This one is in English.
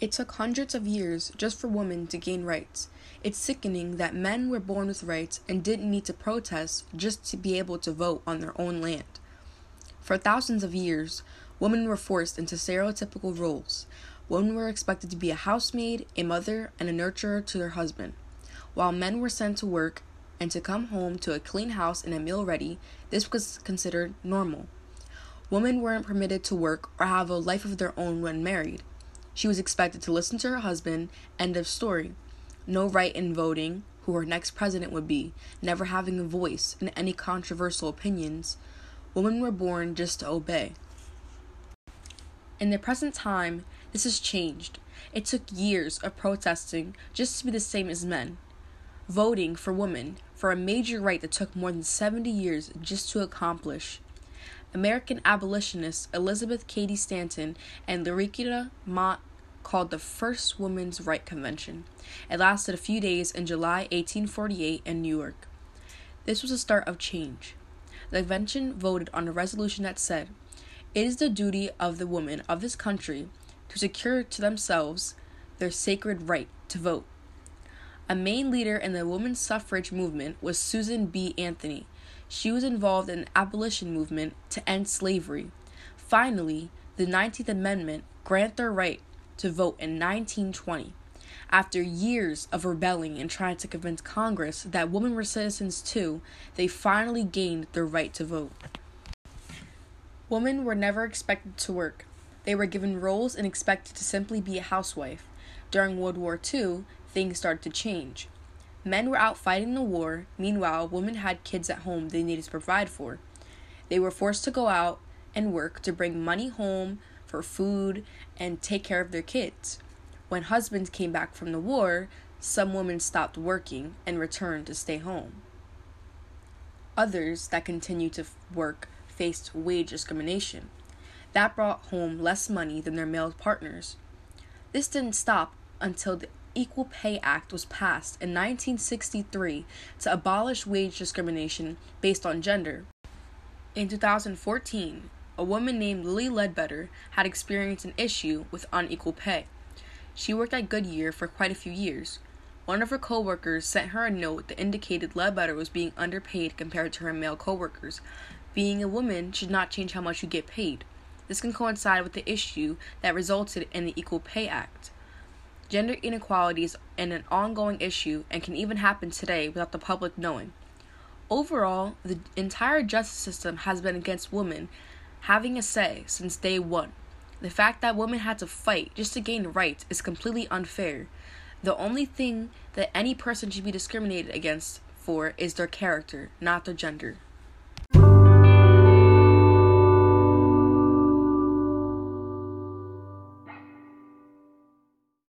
It took hundreds of years just for women to gain rights. It's sickening that men were born with rights and didn't need to protest just to be able to vote on their own land. For thousands of years, women were forced into stereotypical roles. Women were expected to be a housemaid, a mother, and a nurturer to their husband. While men were sent to work and to come home to a clean house and a meal ready, this was considered normal. Women weren't permitted to work or have a life of their own when married. She was expected to listen to her husband. End of story. No right in voting who her next president would be, never having a voice in any controversial opinions. Women were born just to obey. In the present time, this has changed. It took years of protesting just to be the same as men. Voting for women for a major right that took more than 70 years just to accomplish. American abolitionists Elizabeth Cady Stanton and Lucretia Mott called the First Women's Right Convention. It lasted a few days in July 1848 in New York. This was the start of change. The convention voted on a resolution that said, It is the duty of the women of this country to secure to themselves their sacred right to vote. A main leader in the women's suffrage movement was Susan B. Anthony. She was involved in the abolition movement to end slavery. Finally, the 19th Amendment granted their right to vote in 1920. After years of rebelling and trying to convince Congress that women were citizens too, they finally gained their right to vote. Women were never expected to work. They were given roles and expected to simply be a housewife. During World War II, things started to change. Men were out fighting the war, meanwhile, women had kids at home they needed to provide for. They were forced to go out and work to bring money home for food and take care of their kids. When husbands came back from the war, some women stopped working and returned to stay home. Others that continued to work faced wage discrimination. That brought home less money than their male partners. This didn't stop until the Equal Pay Act was passed in 1963 to abolish wage discrimination based on gender. In 2014, a woman named Lilly Ledbetter had experienced an issue with unequal pay. She worked at Goodyear for quite a few years. One of her coworkers sent her a note that indicated Ledbetter was being underpaid compared to her male coworkers. Being a woman should not change how much you get paid. This can coincide with the issue that resulted in the Equal Pay Act. Gender inequality is an ongoing issue and can even happen today without the public knowing. Overall, the entire justice system has been against women having a say since day one. The fact that women had to fight just to gain rights is completely unfair. The only thing that any person should be discriminated against for is their character, not their gender.